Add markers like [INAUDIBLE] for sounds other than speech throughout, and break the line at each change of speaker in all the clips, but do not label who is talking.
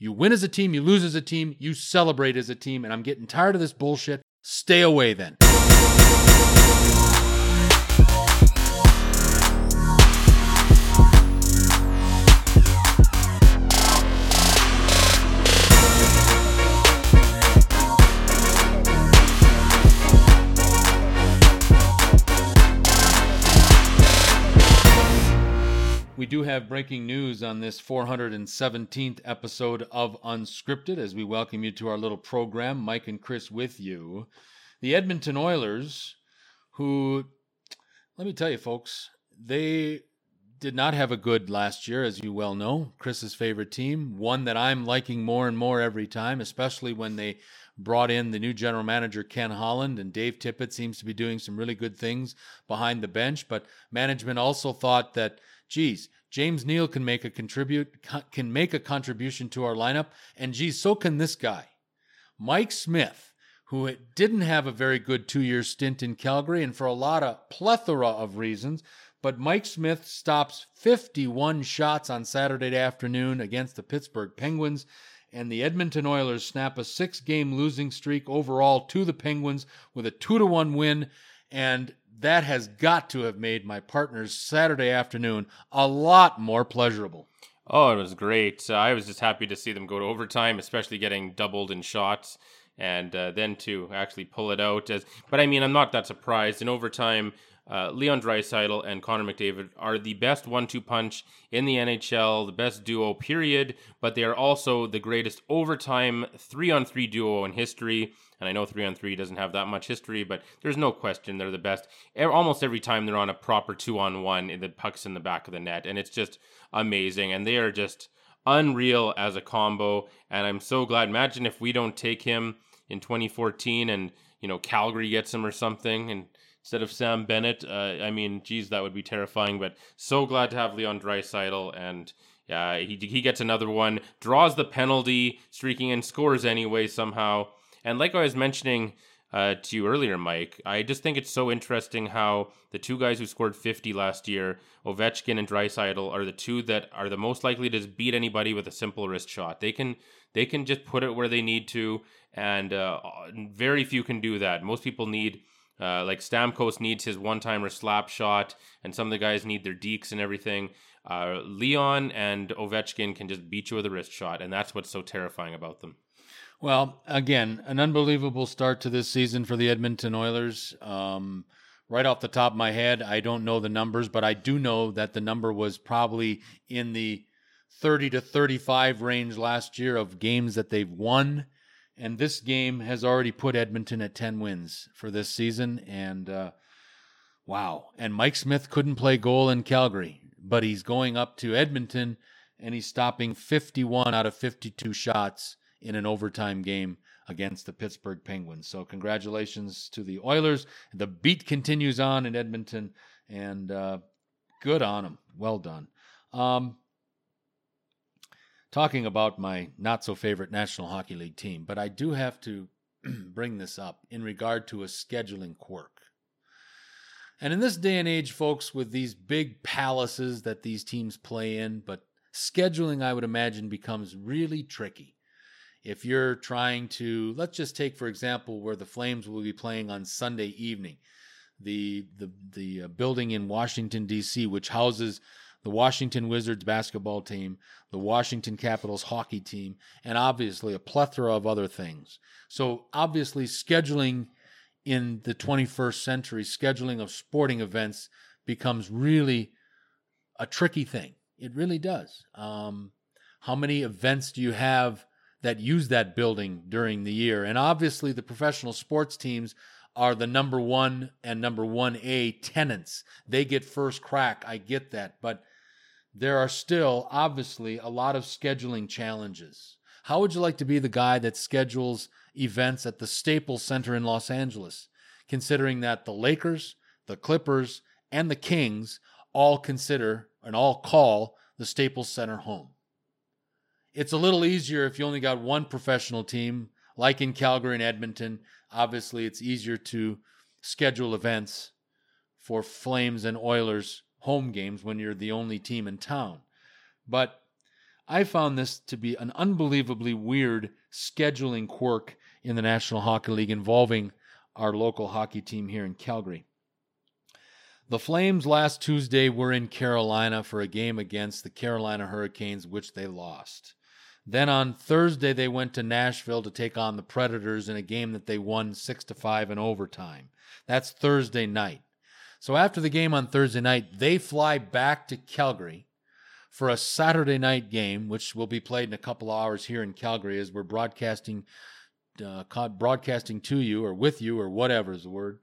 You win as a team, you lose as a team, you celebrate as a team, and I'm getting tired of this bullshit. Stay away then. Do have breaking news on this 417th episode of Unscripted as we welcome you to our little program. Mike and Chris with you. The Edmonton Oilers, who, let me tell you, folks, they did not have a good last year, as you well know. Chris's favorite team, one that I'm liking more and more every time, especially when they brought in the new general manager, Ken Holland, and Dave Tippett seems to be doing some really good things behind the bench. But management also thought that geez, James Neal can make a contribute can make a contribution to our lineup, and geez, so can this guy, Mike Smith, who didn't have a very good two-year stint in Calgary, and for a lot of plethora of reasons. But Mike Smith stops 51 shots on Saturday afternoon against the Pittsburgh Penguins, and the Edmonton Oilers snap a six-game losing streak overall to the Penguins with a two to one win. And that has got to have made my partner's Saturday afternoon a lot more pleasurable.
Oh, it was great. Uh, I was just happy to see them go to overtime, especially getting doubled in shots, and uh, then to actually pull it out. As, but I mean, I'm not that surprised. In overtime, uh, Leon Draisaitl and Connor McDavid are the best one-two punch in the NHL, the best duo, period. But they are also the greatest overtime three-on-three duo in history. And I know three-on-three doesn't have that much history, but there's no question they're the best. Almost every time they're on a proper two-on-one, the puck's in the back of the net, and it's just amazing. And they are just unreal as a combo. And I'm so glad. Imagine if we don't take him in 2014 and you know Calgary gets him or something and instead of Sam Bennett. Uh, I mean, geez, that would be terrifying. But so glad to have Leon Draisaitl, and yeah, he he gets another one, draws the penalty, streaking and scores anyway somehow. And like I was mentioning uh, to you earlier, Mike, I just think it's so interesting how the two guys who scored 50 last year, Ovechkin and Draisaitl, are the two that are the most likely to beat anybody with a simple wrist shot. They can they can just put it where they need to, and uh, very few can do that. Most people need uh, like Stamkos needs his one-timer slap shot, and some of the guys need their dekes and everything. Uh, Leon and Ovechkin can just beat you with a wrist shot, and that's what's so terrifying about them.
Well, again, an unbelievable start to this season for the Edmonton Oilers. Um, right off the top of my head, I don't know the numbers, but I do know that the number was probably in the 30 to 35 range last year of games that they've won and this game has already put Edmonton at 10 wins for this season. And uh, wow. And Mike Smith couldn't play goal in Calgary, but he's going up to Edmonton and he's stopping 51 out of 52 shots in an overtime game against the Pittsburgh Penguins. So, congratulations to the Oilers. The beat continues on in Edmonton, and uh, good on them. Well done. Um, talking about my not so favorite National Hockey League team, but I do have to [CLEARS THROAT] bring this up in regard to a scheduling quirk. And in this day and age, folks, with these big palaces that these teams play in, but scheduling, I would imagine, becomes really tricky. If you're trying to, let's just take, for example, where the Flames will be playing on Sunday evening, the the the uh, building in Washington D.C., which houses the Washington Wizards basketball team, the Washington Capitals hockey team, and obviously a plethora of other things. So, obviously, scheduling in the 21st century, scheduling of sporting events becomes really a tricky thing. It really does. Um, how many events do you have that use that building during the year? And obviously, the professional sports teams are the number one and number one A tenants. They get first crack. I get that. But there are still obviously a lot of scheduling challenges. How would you like to be the guy that schedules events at the Staples Center in Los Angeles, considering that the Lakers, the Clippers, and the Kings all consider and all call the Staples Center home? It's a little easier if you only got one professional team, like in Calgary and Edmonton. Obviously, it's easier to schedule events for Flames and Oilers home games when you're the only team in town. But I found this to be an unbelievably weird scheduling quirk in the National Hockey League involving our local hockey team here in Calgary. The Flames last Tuesday were in Carolina for a game against the Carolina Hurricanes, which they lost. Then on Thursday they went to Nashville to take on the Predators in a game that they won 6 to 5 in overtime. That's Thursday night. So after the game on Thursday night, they fly back to Calgary for a Saturday night game, which will be played in a couple of hours here in Calgary as we're broadcasting uh, broadcasting to you or with you or whatever is the word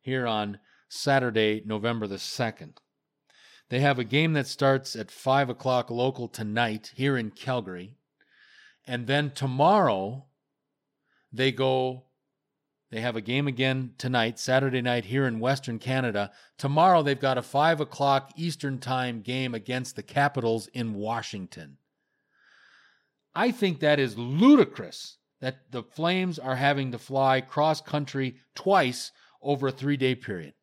here on Saturday, November the 2nd. They have a game that starts at 5 o'clock local tonight here in Calgary. And then tomorrow, they go, they have a game again tonight, Saturday night here in Western Canada. Tomorrow, they've got a 5 o'clock Eastern Time game against the Capitals in Washington. I think that is ludicrous that the Flames are having to fly cross country twice over a three day period.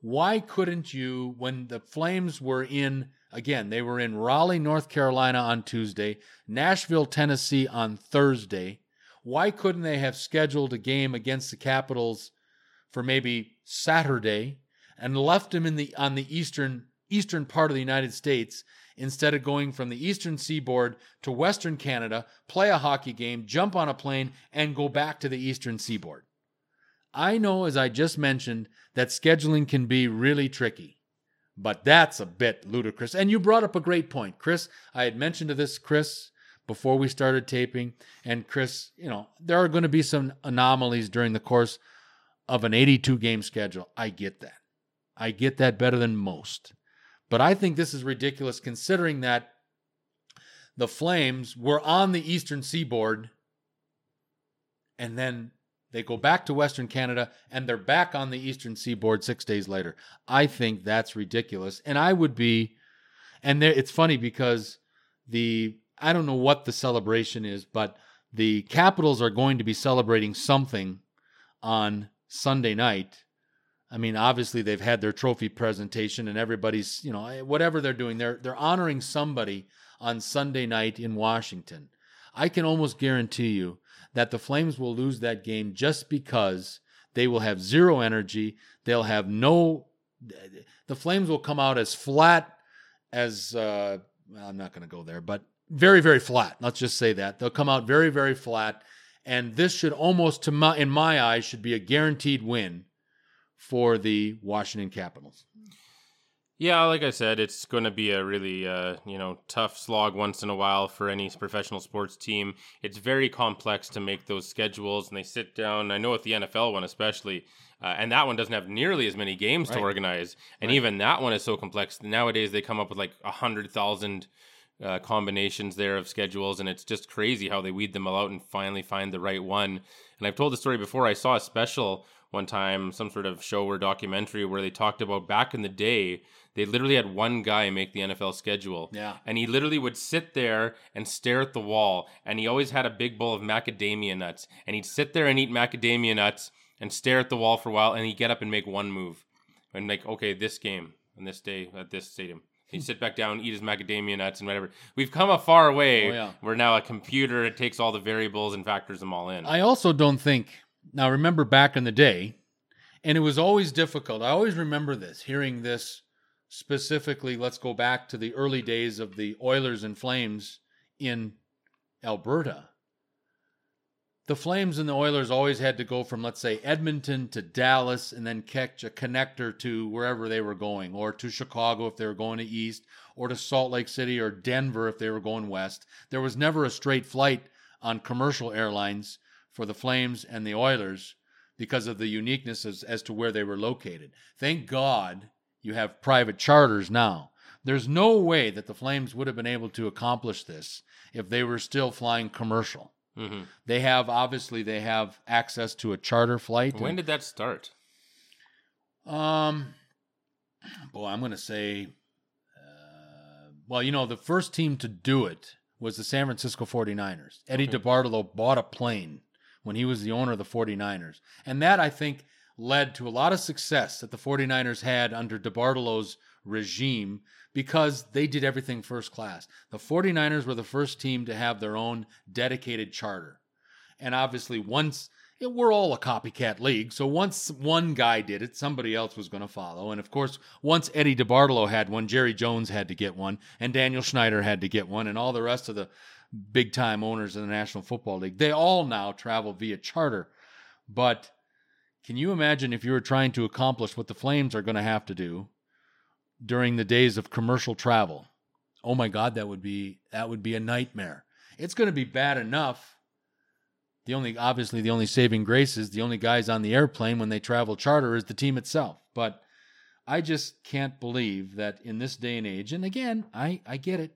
Why couldn't you, when the Flames were in, again, they were in Raleigh, North Carolina on Tuesday, Nashville, Tennessee on Thursday, why couldn't they have scheduled a game against the Capitals for maybe Saturday and left them in the on the eastern eastern part of the United States instead of going from the eastern seaboard to western Canada, play a hockey game, jump on a plane and go back to the eastern seaboard? I know, as I just mentioned, that scheduling can be really tricky, but that's a bit ludicrous. And you brought up a great point, Chris. I had mentioned to this, Chris, before we started taping. And Chris, you know, there are going to be some anomalies during the course of an 82 game schedule. I get that. I get that better than most. But I think this is ridiculous considering that the Flames were on the eastern seaboard and then they go back to Western Canada and they're back on the eastern seaboard six days later. I think that's ridiculous. And I would be, and there, it's funny because the, I don't know what the celebration is, but the Capitals are going to be celebrating something on Sunday night. I mean, obviously they've had their trophy presentation and everybody's, you know, eh, whatever they're doing, they're they're honoring somebody on Sunday night in Washington. I can almost guarantee you that the Flames will lose that game just because they will have zero energy. They'll have no. The Flames will come out as flat as. Uh, I'm not going to go there, but very, very flat. Let's just say that they'll come out very, very flat, and this should almost, to my, in my eyes, should be a guaranteed win for the Washington Capitals.
Yeah, like I said, it's going to be a really uh, you know tough slog once in a while for any professional sports team. It's very complex to make those schedules, and they sit down. I know with the NFL one especially, uh, and that one doesn't have nearly as many games right. to organize, and right. even that one is so complex. Nowadays, they come up with like a hundred thousand uh, combinations there of schedules, and it's just crazy how they weed them all out and finally find the right one. And I've told the story before. I saw a special one time, some sort of show or documentary where they talked about back in the day they literally had one guy make the NFL schedule.
Yeah.
And he literally would sit there and stare at the wall. And he always had a big bowl of macadamia nuts. And he'd sit there and eat macadamia nuts and stare at the wall for a while. And he'd get up and make one move. And like, okay, this game on this day at this stadium. [LAUGHS] He'd sit back down, eat his macadamia nuts and whatever. We've come a far way. Oh, yeah. We're now a computer. It takes all the variables and factors them all in.
I also don't think. Now, remember back in the day, and it was always difficult. I always remember this, hearing this specifically, let's go back to the early days of the Oilers and Flames in Alberta. The Flames and the Oilers always had to go from, let's say, Edmonton to Dallas and then catch a connector to wherever they were going, or to Chicago if they were going to East, or to Salt Lake City or Denver if they were going West. There was never a straight flight on commercial airlines for the Flames and the Oilers because of the uniqueness as, as to where they were located. Thank God you have private charters now. There's no way that the Flames would have been able to accomplish this if they were still flying commercial. Mm-hmm. They have obviously they have access to a charter flight.
When and, did that start?
Um, boy, I'm going to say, uh, well, you know, the first team to do it was the San Francisco 49ers. Eddie okay. DeBartolo bought a plane when he was the owner of the 49ers, and that I think led to a lot of success that the 49ers had under DeBartolo's regime because they did everything first class. The 49ers were the first team to have their own dedicated charter. And obviously, once yeah, we're all a copycat league, so once one guy did it, somebody else was going to follow. And of course, once Eddie DeBartolo had one, Jerry Jones had to get one, and Daniel Snyder had to get one, and all the rest of the big time owners in the National Football League. They all now travel via charter. But can you imagine if you were trying to accomplish what the Flames are going to have to do during the days of commercial travel? Oh my God, that would be that would be a nightmare. It's going to be bad enough. The only obviously the only saving grace is the only guys on the airplane when they travel charter is the team itself. But I just can't believe that in this day and age, and again, I, I get it.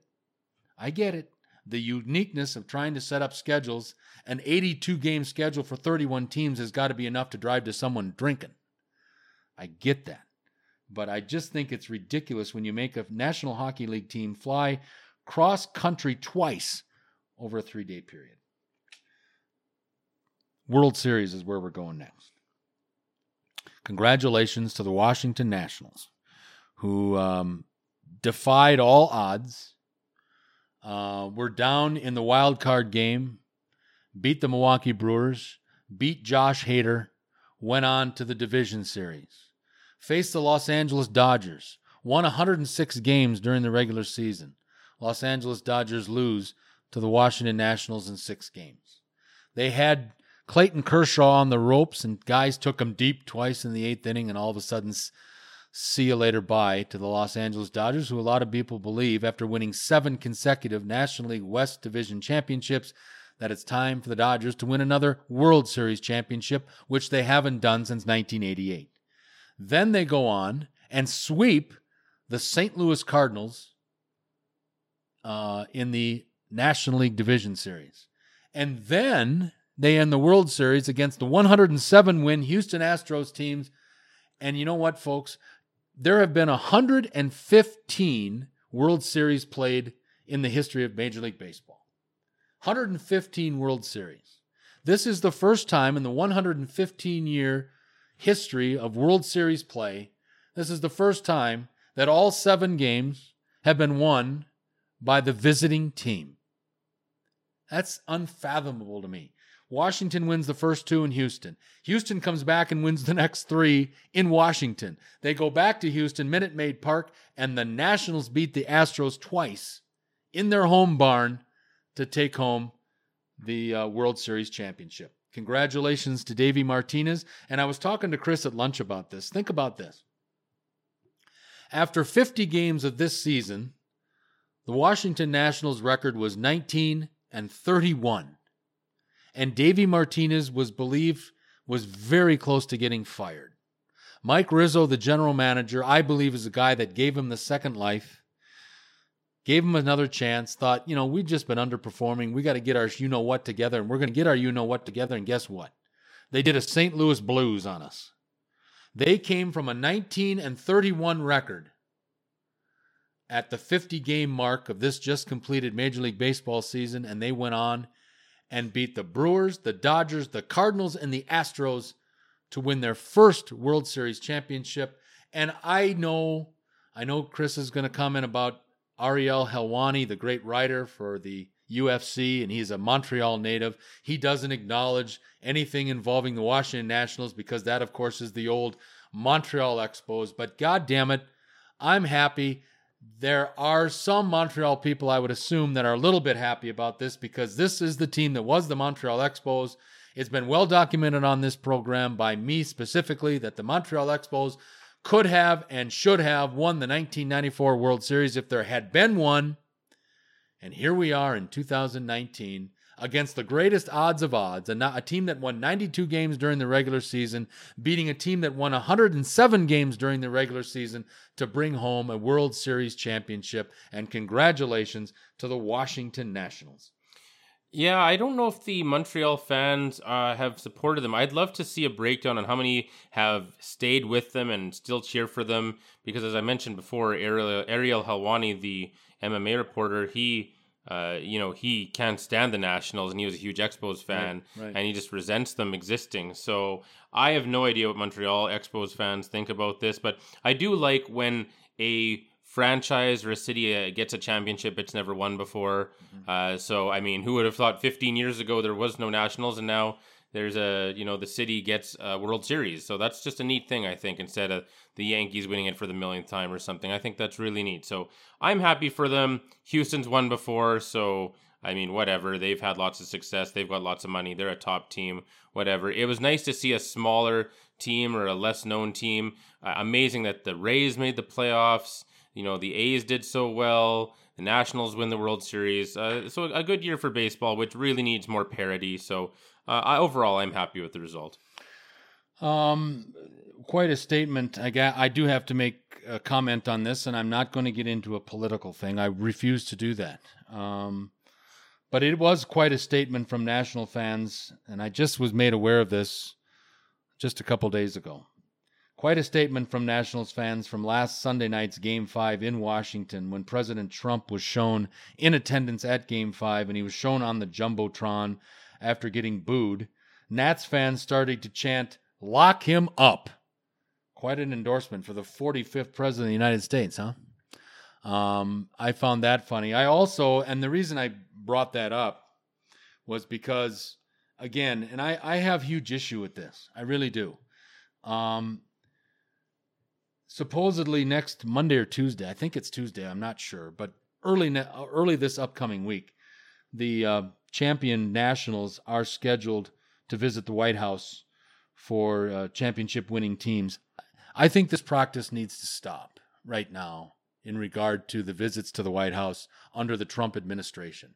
I get it the uniqueness of trying to set up schedules. An 82 game schedule for 31 teams has got to be enough to drive to someone drinking. I get that. But I just think it's ridiculous when you make a National Hockey League team fly cross country twice over a three day period. World Series is where we're going next. Congratulations to the Washington Nationals, who um, defied all odds uh, we're down in the wild card game, beat the Milwaukee Brewers, beat Josh Hader, went on to the division series, faced the Los Angeles Dodgers, won 106 games during the regular season. Los Angeles Dodgers lose to the Washington Nationals in six games. They had Clayton Kershaw on the ropes, and guys took him deep twice in the eighth inning, and all of a sudden see you later bye to the Los Angeles Dodgers, who a lot of people believe, after winning seven consecutive National League West Division championships, that it's time for the Dodgers to win another World Series championship, which they haven't done since 1988. Then they go on and sweep the St. Louis Cardinals uh, in the National League Division Series. And then they end the World Series against the 107 win Houston Astros teams. And you know what, folks? There have been 115 World Series played in the history of Major League Baseball. 115 World Series. This is the first time in the 115 year history of World Series play. This is the first time that all seven games have been won by the visiting team. That's unfathomable to me. Washington wins the first two in Houston. Houston comes back and wins the next three in Washington. They go back to Houston, Minute Maid Park, and the Nationals beat the Astros twice in their home barn to take home the uh, World Series championship. Congratulations to Davey Martinez. And I was talking to Chris at lunch about this. Think about this. After 50 games of this season, the Washington Nationals record was 19 and 31 and Davey Martinez was believed was very close to getting fired. Mike Rizzo, the general manager, I believe is a guy that gave him the second life, gave him another chance, thought, you know, we've just been underperforming. We got to get our you know what together, and we're going to get our you know what together. And guess what? They did a St. Louis Blues on us. They came from a 19 and 31 record at the 50 game mark of this just completed Major League Baseball season, and they went on and beat the Brewers, the Dodgers, the Cardinals, and the Astros to win their first World Series championship. And I know, I know Chris is going to comment about Ariel Helwani, the great writer for the UFC, and he's a Montreal native. He doesn't acknowledge anything involving the Washington Nationals because that, of course, is the old Montreal Expos. But God damn it, I'm happy there are some Montreal people, I would assume, that are a little bit happy about this because this is the team that was the Montreal Expos. It's been well documented on this program by me specifically that the Montreal Expos could have and should have won the 1994 World Series if there had been one. And here we are in 2019 against the greatest odds of odds, and a team that won 92 games during the regular season, beating a team that won 107 games during the regular season to bring home a World Series championship. And congratulations to the Washington Nationals.
Yeah, I don't know if the Montreal fans uh, have supported them. I'd love to see a breakdown on how many have stayed with them and still cheer for them. Because as I mentioned before, Ariel, Ariel Helwani, the MMA reporter, he uh, you know, he can't stand the Nationals and he was a huge Expos fan right, right. and he just resents them existing. So I have no idea what Montreal Expos fans think about this, but I do like when a franchise or a city uh, gets a championship it's never won before. Mm-hmm. Uh, so I mean, who would have thought 15 years ago there was no nationals, and now there's a you know the city gets a World Series. So that's just a neat thing I think. Instead of the Yankees winning it for the millionth time or something, I think that's really neat. So I'm happy for them. Houston's won before, so I mean, whatever. They've had lots of success. They've got lots of money. They're a top team, whatever. It was nice to see a smaller team or a less known team. Uh, amazing that the Rays made the playoffs. You know, the A's did so well. The Nationals win the World Series. Uh, so a good year for baseball, which really needs more parity. So uh, I, overall, I'm happy with the result.
Um, quite a statement. I got. I do have to make a comment on this, and I'm not going to get into a political thing. I refuse to do that. Um, but it was quite a statement from national fans, and I just was made aware of this just a couple days ago. Quite a statement from Nationals fans from last Sunday night's Game 5 in Washington when President Trump was shown in attendance at Game 5 and he was shown on the Jumbotron after getting booed. Nats fans started to chant, Lock him up. Quite an endorsement for the 45th President of the United States, huh? Um, I found that funny. I also, and the reason I brought that up was because, again, and I, I have huge issue with this. I really do. Um, supposedly next Monday or Tuesday, I think it's Tuesday, I'm not sure, but early ne- early this upcoming week, the uh, champion nationals are scheduled to visit the White House for uh, championship winning teams. I think this practice needs to stop right now in regard to the visits to the White House under the Trump administration.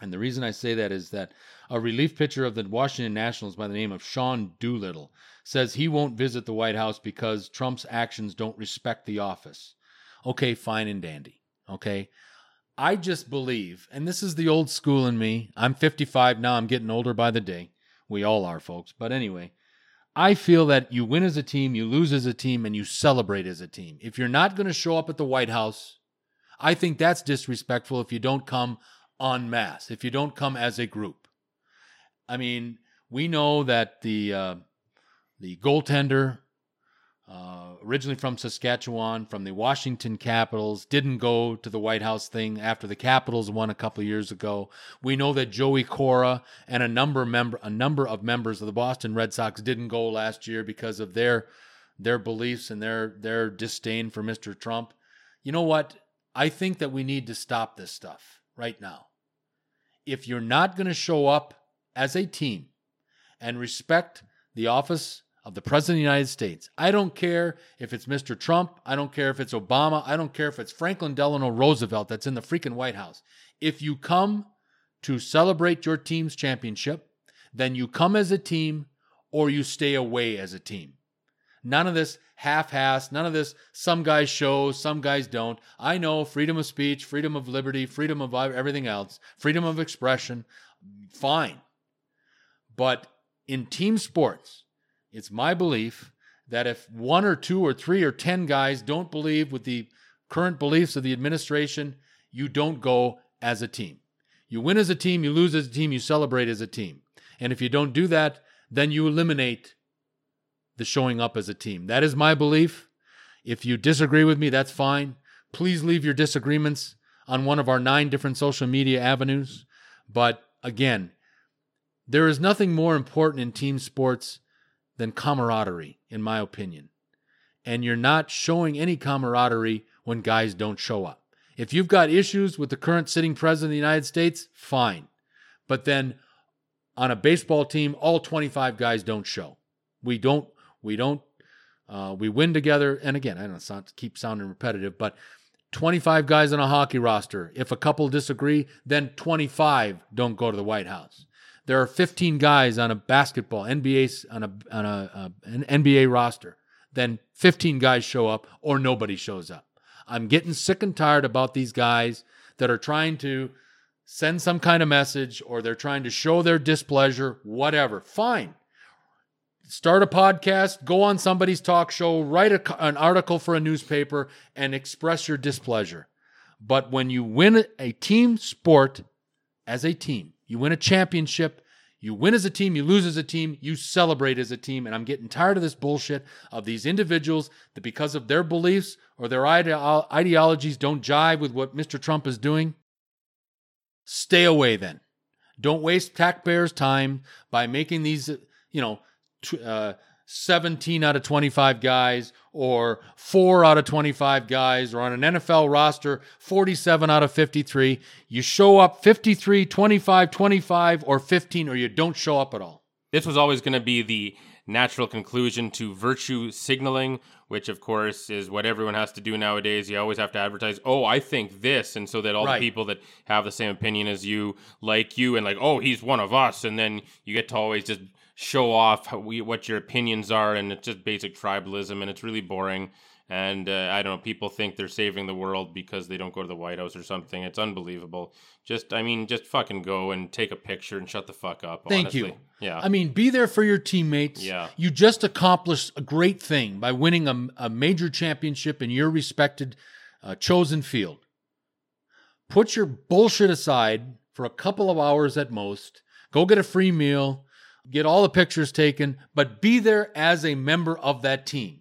And the reason I say that is that a relief pitcher of the Washington Nationals by the name of Sean Doolittle says he won't visit the White House because Trump's actions don't respect the office. Okay, fine and dandy. Okay. I just believe, and this is the old school in me. I'm 55 now. I'm getting older by the day. We all are, folks. But anyway, I feel that you win as a team, you lose as a team, and you celebrate as a team. If you're not going to show up at the White House, I think that's disrespectful if you don't come en masse, if you don't come as a group. I mean, we know that the uh, the goaltender, uh, originally from Saskatchewan, from the Washington Capitals, didn't go to the White House thing after the Capitals won a couple years ago. We know that Joey Cora and a number member a number of members of the Boston Red Sox didn't go last year because of their their beliefs and their their disdain for Mr. Trump. You know what? I think that we need to stop this stuff right now. If you're not going to show up as a team and respect the office of the President of the United States, I don't care if it's Mr. Trump, I don't care if it's Obama, I don't care if it's Franklin Delano Roosevelt that's in the freaking White House. If you come to celebrate your team's championship, then you come as a team or you stay away as a team. None of this half-assed, none of this some guys show, some guys don't. I know freedom of speech, freedom of liberty, freedom of everything else, freedom of expression, fine. But in team sports, it's my belief that if one or two or three or 10 guys don't believe with the current beliefs of the administration, you don't go as a team. You win as a team, you lose as a team, you celebrate as a team. And if you don't do that, then you eliminate the showing up as a team. That is my belief. If you disagree with me, that's fine. Please leave your disagreements on one of our nine different social media avenues. But again, there is nothing more important in team sports than camaraderie, in my opinion. And you're not showing any camaraderie when guys don't show up. If you've got issues with the current sitting president of the United States, fine. But then on a baseball team, all 25 guys don't show. We don't we don't. Uh, we win together. And again, I don't know, keep sounding repetitive, but 25 guys on a hockey roster. If a couple disagree, then 25 don't go to the White House. There are 15 guys on a basketball NBA on a on a uh, an NBA roster. Then 15 guys show up or nobody shows up. I'm getting sick and tired about these guys that are trying to send some kind of message or they're trying to show their displeasure, whatever. Fine start a podcast, go on somebody's talk show, write a, an article for a newspaper, and express your displeasure. But when you win a team sport as a team, you win a championship, You win as a team, you lose as a team, you celebrate as a team. And I'm getting tired of this bullshit of these individuals that, because of their beliefs or their ide- ideologies, don't jive with what Mr. Trump is doing. Stay away then. Don't waste taxpayers' time by making these, you know, uh, 17 out of 25 guys or 4 out of 25 guys or on an NFL roster 47 out of 53 you show up 53 25 25 or 15 or you don't show up at all.
This was always going to be the natural conclusion to virtue signaling which of course is what everyone has to do nowadays. You always have to advertise oh i think this and so that all right. the people that have the same opinion as you like you and like oh he's one of us and then you get to always just show off we, what your opinions are, and it's just basic tribalism, and it's really boring. And uh, I don't know, people think they're saving the world because they don't go to the White House or something. It's unbelievable. Just, I mean, just fucking go and take a picture and shut the fuck up.
Thank
honestly.
you.
Yeah.
I mean, be there for your teammates.
Yeah.
You just accomplished a great thing by winning a, a major championship in your respected uh, chosen field. Put your bullshit aside for a couple of hours at most. Go get a free meal get all the pictures taken, but be there as a member of that team.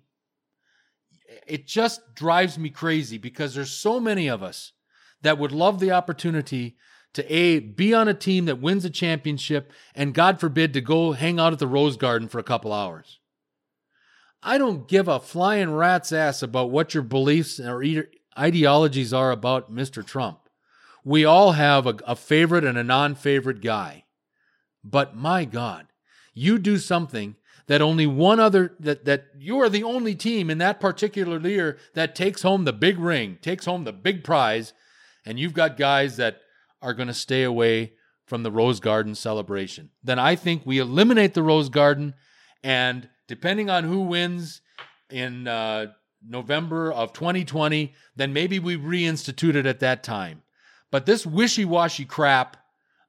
It just drives me crazy because there's so many of us that would love the opportunity to a be on a team that wins a championship and God forbid to go hang out at the Rose Garden for a couple hours. I don't give a flying rat's ass about what your beliefs or ideologies are about Mr. Trump. We all have a, a favorite and a non favorite guy. But my God, you do something that only one other that that you are the only team in that particular year that takes home the big ring, takes home the big prize, and you've got guys that are going to stay away from the Rose Garden celebration. Then I think we eliminate the Rose Garden, and depending on who wins in uh, November of 2020, then maybe we reinstitute it at that time. But this wishy washy crap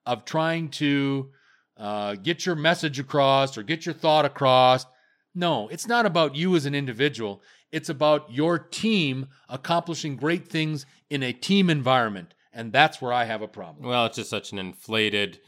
of trying to uh, get your message across or get your thought across. No, it's not about you as an individual. It's about your team accomplishing great things in a team environment. And that's where I have a problem.
Well, it's just such an inflated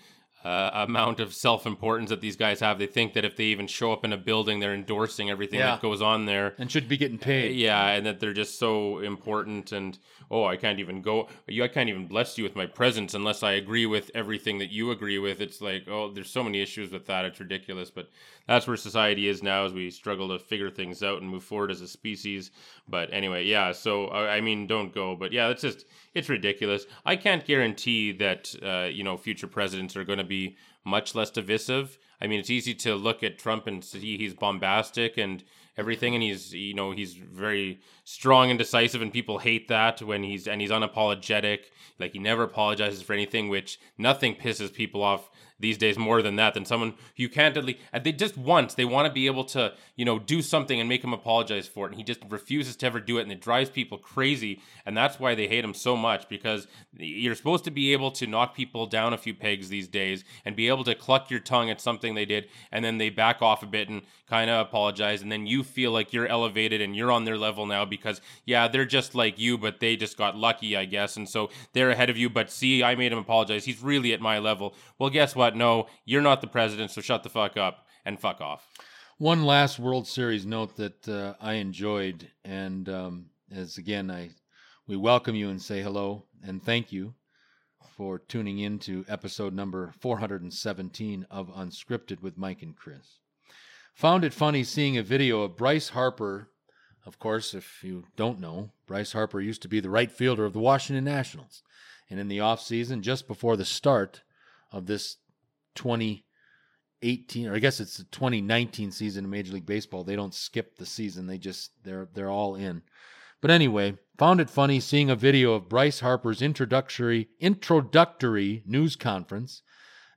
uh, amount of self importance that these guys have. They think that if they even show up in a building, they're endorsing everything yeah. that goes on there
and should be getting paid.
Yeah, and that they're just so important. And oh, I can't even go. I can't even bless you with my presence unless I agree with everything that you agree with. It's like oh, there's so many issues with that. It's ridiculous. But that's where society is now as we struggle to figure things out and move forward as a species. But anyway, yeah. So I mean, don't go. But yeah, it's just it's ridiculous. I can't guarantee that uh, you know future presidents are going to be much less divisive. I mean, it's easy to look at Trump and see he's bombastic and everything, and he's you know he's very strong and decisive, and people hate that when he's and he's unapologetic. Like he never apologizes for anything, which nothing pisses people off these days more than that than someone you at least uh, they just once they want to be able to you know do something and make him apologize for it and he just refuses to ever do it and it drives people crazy and that's why they hate him so much because you're supposed to be able to knock people down a few pegs these days and be able to cluck your tongue at something they did and then they back off a bit and kind of apologize and then you feel like you're elevated and you're on their level now because yeah they're just like you but they just got lucky i guess and so they're ahead of you but see i made him apologize he's really at my level. Well guess what what? No, you're not the president, so shut the fuck up and fuck off.
One last World Series note that uh, I enjoyed, and um, as again, I we welcome you and say hello and thank you for tuning in to episode number 417 of Unscripted with Mike and Chris. Found it funny seeing a video of Bryce Harper. Of course, if you don't know, Bryce Harper used to be the right fielder of the Washington Nationals. And in the offseason, just before the start of this 2018 or I guess it's the 2019 season in Major League Baseball. They don't skip the season. They just they're they're all in. But anyway, found it funny seeing a video of Bryce Harper's introductory introductory news conference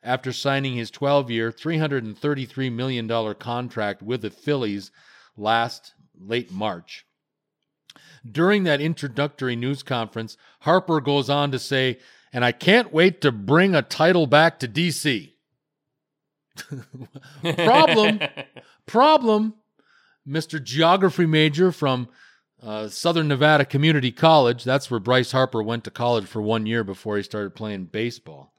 after signing his 12-year, $333 million contract with the Phillies last late March. During that introductory news conference, Harper goes on to say, and I can't wait to bring a title back to DC. [LAUGHS] problem, [LAUGHS] problem. Mr. Geography major from uh, Southern Nevada Community College. That's where Bryce Harper went to college for one year before he started playing baseball.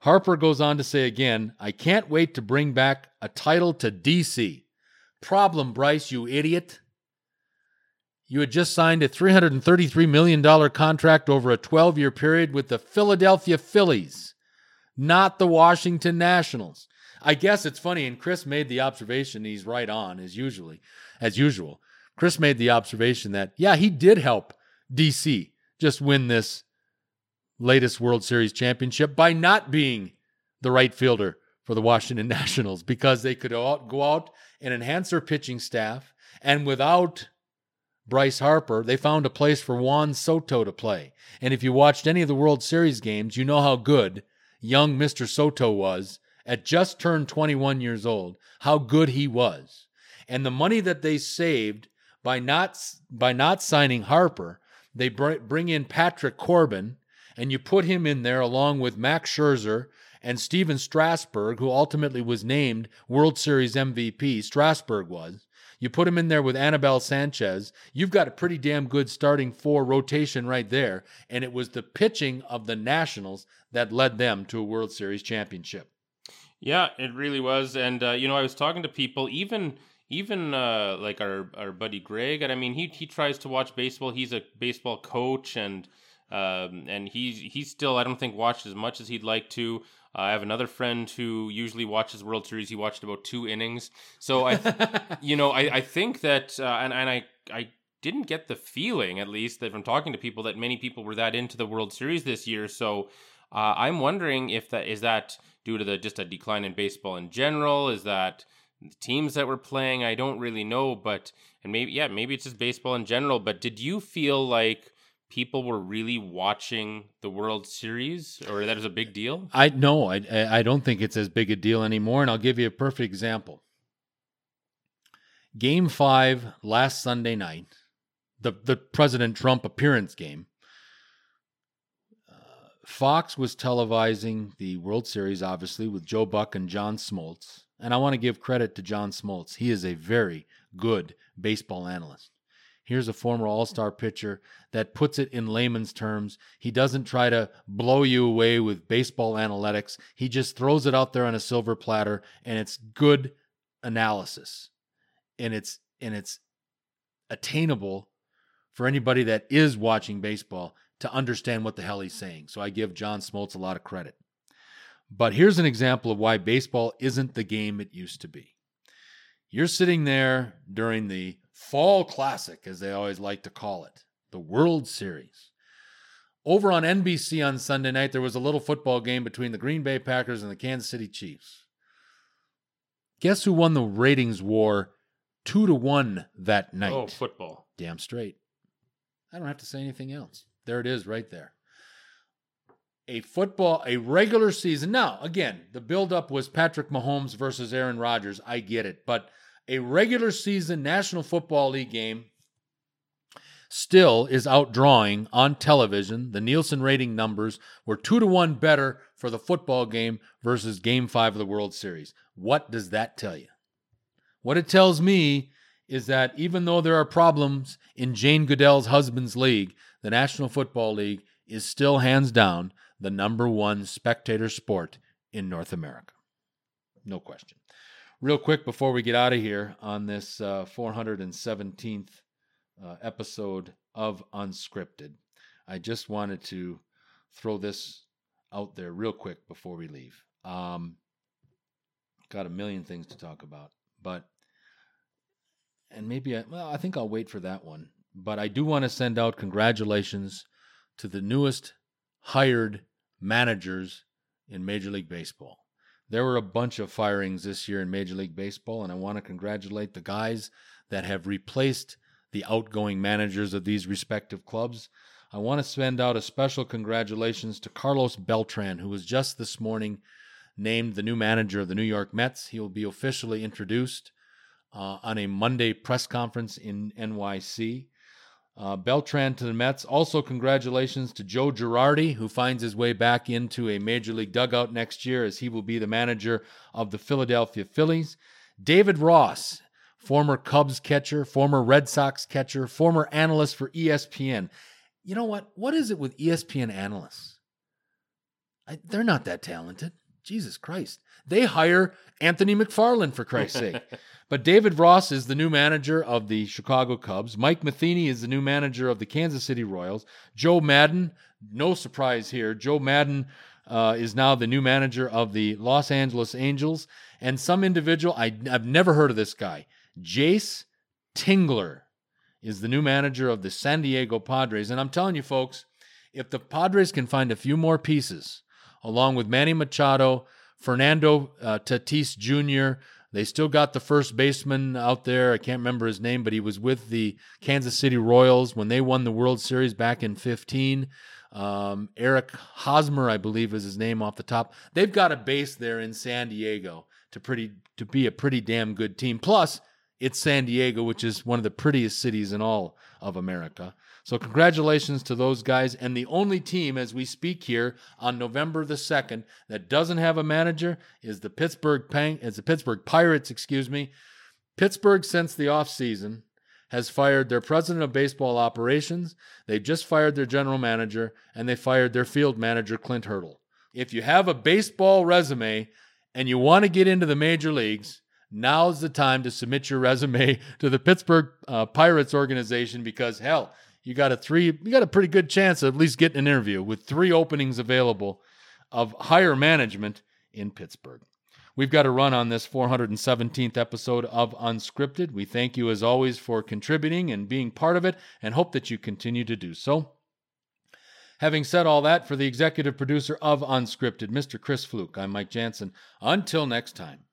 Harper goes on to say again, I can't wait to bring back a title to DC. Problem, Bryce, you idiot. You had just signed a $333 million contract over a 12 year period with the Philadelphia Phillies, not the Washington Nationals. I guess it's funny, and Chris made the observation, he's right on as usually, as usual. Chris made the observation that, yeah, he did help DC just win this latest World Series championship by not being the right fielder for the Washington [LAUGHS] Nationals because they could go out and enhance their pitching staff. And without Bryce Harper, they found a place for Juan Soto to play. And if you watched any of the World Series games, you know how good young Mr. Soto was at just turned 21 years old, how good he was. And the money that they saved by not by not signing Harper, they bring in Patrick Corbin and you put him in there along with Max Scherzer and Stephen Strasburg, who ultimately was named World Series MVP. Strasburg was. You put him in there with Anibal Sanchez, you've got a pretty damn good starting four rotation right there. And it was the pitching of the Nationals that led them to a World Series championship.
Yeah, it really was. And, uh, you know, I was talking to people, even even uh, like our, our buddy Greg, and I mean, he, he tries to watch baseball. He's a baseball coach and um, and he's he's still I don't think watched as much as he'd like to. Uh, I have another friend who usually watches World Series. He watched about two innings. So I, [LAUGHS] you know, I, I think that, uh, and and I I didn't get the feeling, at least, that from talking to people, that many people were that into the World Series this year. So uh, I'm wondering if that is that due to the just a decline in baseball in general. Is that the teams that were playing? I don't really know, but and maybe yeah, maybe it's just baseball in general. But did you feel like people were really watching the World Series, or that is a big deal?
I no, I I don't think it's as big a deal anymore, and I'll give you a perfect example. Game five last Sunday night, the the President Trump appearance game. Fox was televising the World Series, obviously, with Joe Buck and John Smoltz. And I want to give credit to John Smoltz. He is a very good baseball analyst. Here's a former all star pitcher that puts it in layman's terms. He doesn't try to blow you away with baseball analytics. He just throws it out there on a silver platter and it's good analysis. And it's and it's attainable for anybody that is watching baseball to understand what the hell he's saying. So I give John Smoltz a lot of credit. But here's an example of why baseball isn't the game it used to be. You're sitting there during the Fall Classic, as they always like to call it, the World Series. Over on NBC on Sunday night, there was a little football game between the Green Bay Packers and the Kansas City Chiefs. Guess who won the ratings war two to one that oh, night?
Oh, football.
Damn straight. I don't have to say anything else. There it is right there. A football, a regular season. Now, again, the buildup was Patrick Mahomes versus Aaron Rodgers. I get it. But a regular season National Football League game still is outdrawing on television. The Nielsen rating numbers were two to one better for the football game versus game five of the World Series. What does that tell you? What it tells me is that even though there are problems in Jane Goodell's husband's league, the National Football League is still hands down the number one spectator sport in North America. No question real quick before we get out of here on this uh, 417th uh, episode of Unscripted, I just wanted to throw this out there real quick before we leave. Um, got a million things to talk about, but and maybe I, well, I think I'll wait for that one. But I do want to send out congratulations to the newest hired managers in Major League Baseball. There were a bunch of firings this year in Major League Baseball, and I want to congratulate the guys that have replaced the outgoing managers of these respective clubs. I want to send out a special congratulations to Carlos Beltran, who was just this morning named the new manager of the New York Mets. He will be officially introduced uh, on a Monday press conference in NYC. Uh, Beltran to the Mets. Also, congratulations to Joe Girardi, who finds his way back into a major league dugout next year as he will be the manager of the Philadelphia Phillies. David Ross, former Cubs catcher, former Red Sox catcher, former analyst for ESPN. You know what? What is it with ESPN analysts? I, they're not that talented. Jesus Christ. They hire Anthony McFarland, for Christ's sake. [LAUGHS] But David Ross is the new manager of the Chicago Cubs. Mike Matheny is the new manager of the Kansas City Royals. Joe Maddon, no surprise here. Joe Maddon uh, is now the new manager of the Los Angeles Angels. And some individual, I, I've never heard of this guy, Jayce Tingler is the new manager of the San Diego Padres. And I'm telling you, folks, if the Padres can find a few more pieces, along with Manny Machado, Fernando uh, Tatis Jr., they still got the first baseman out there. I can't remember his name, but he was with the Kansas City Royals when they won the World Series back in 15. Um, Eric Hosmer, I believe, is his name off the top. They've got a base there in San Diego to pretty to be a pretty damn good team. Plus, it's San Diego, which is one of the prettiest cities in all of America. So congratulations to those guys. And the only team as we speak here on November the 2nd that doesn't have a manager is the Pittsburgh is the Pittsburgh Pirates, excuse me. Pittsburgh since the offseason has fired their president of baseball operations. They just fired their general manager and they fired their field manager Clint Hurdle. If you have a baseball resume and you want to get into the major leagues, now's the time to submit your resume [LAUGHS] to the Pittsburgh uh, Pirates organization because hell, you got a three you got a pretty good chance of at least getting an interview with three openings available of higher management in Pittsburgh. We've got to run on this 417th episode of Unscripted. We thank you as always for contributing and being part of it and hope that you continue to do so. Having said all that, for the executive producer of Unscripted, Mr. Chris Fluke, I'm Mike Jansen. Until next time.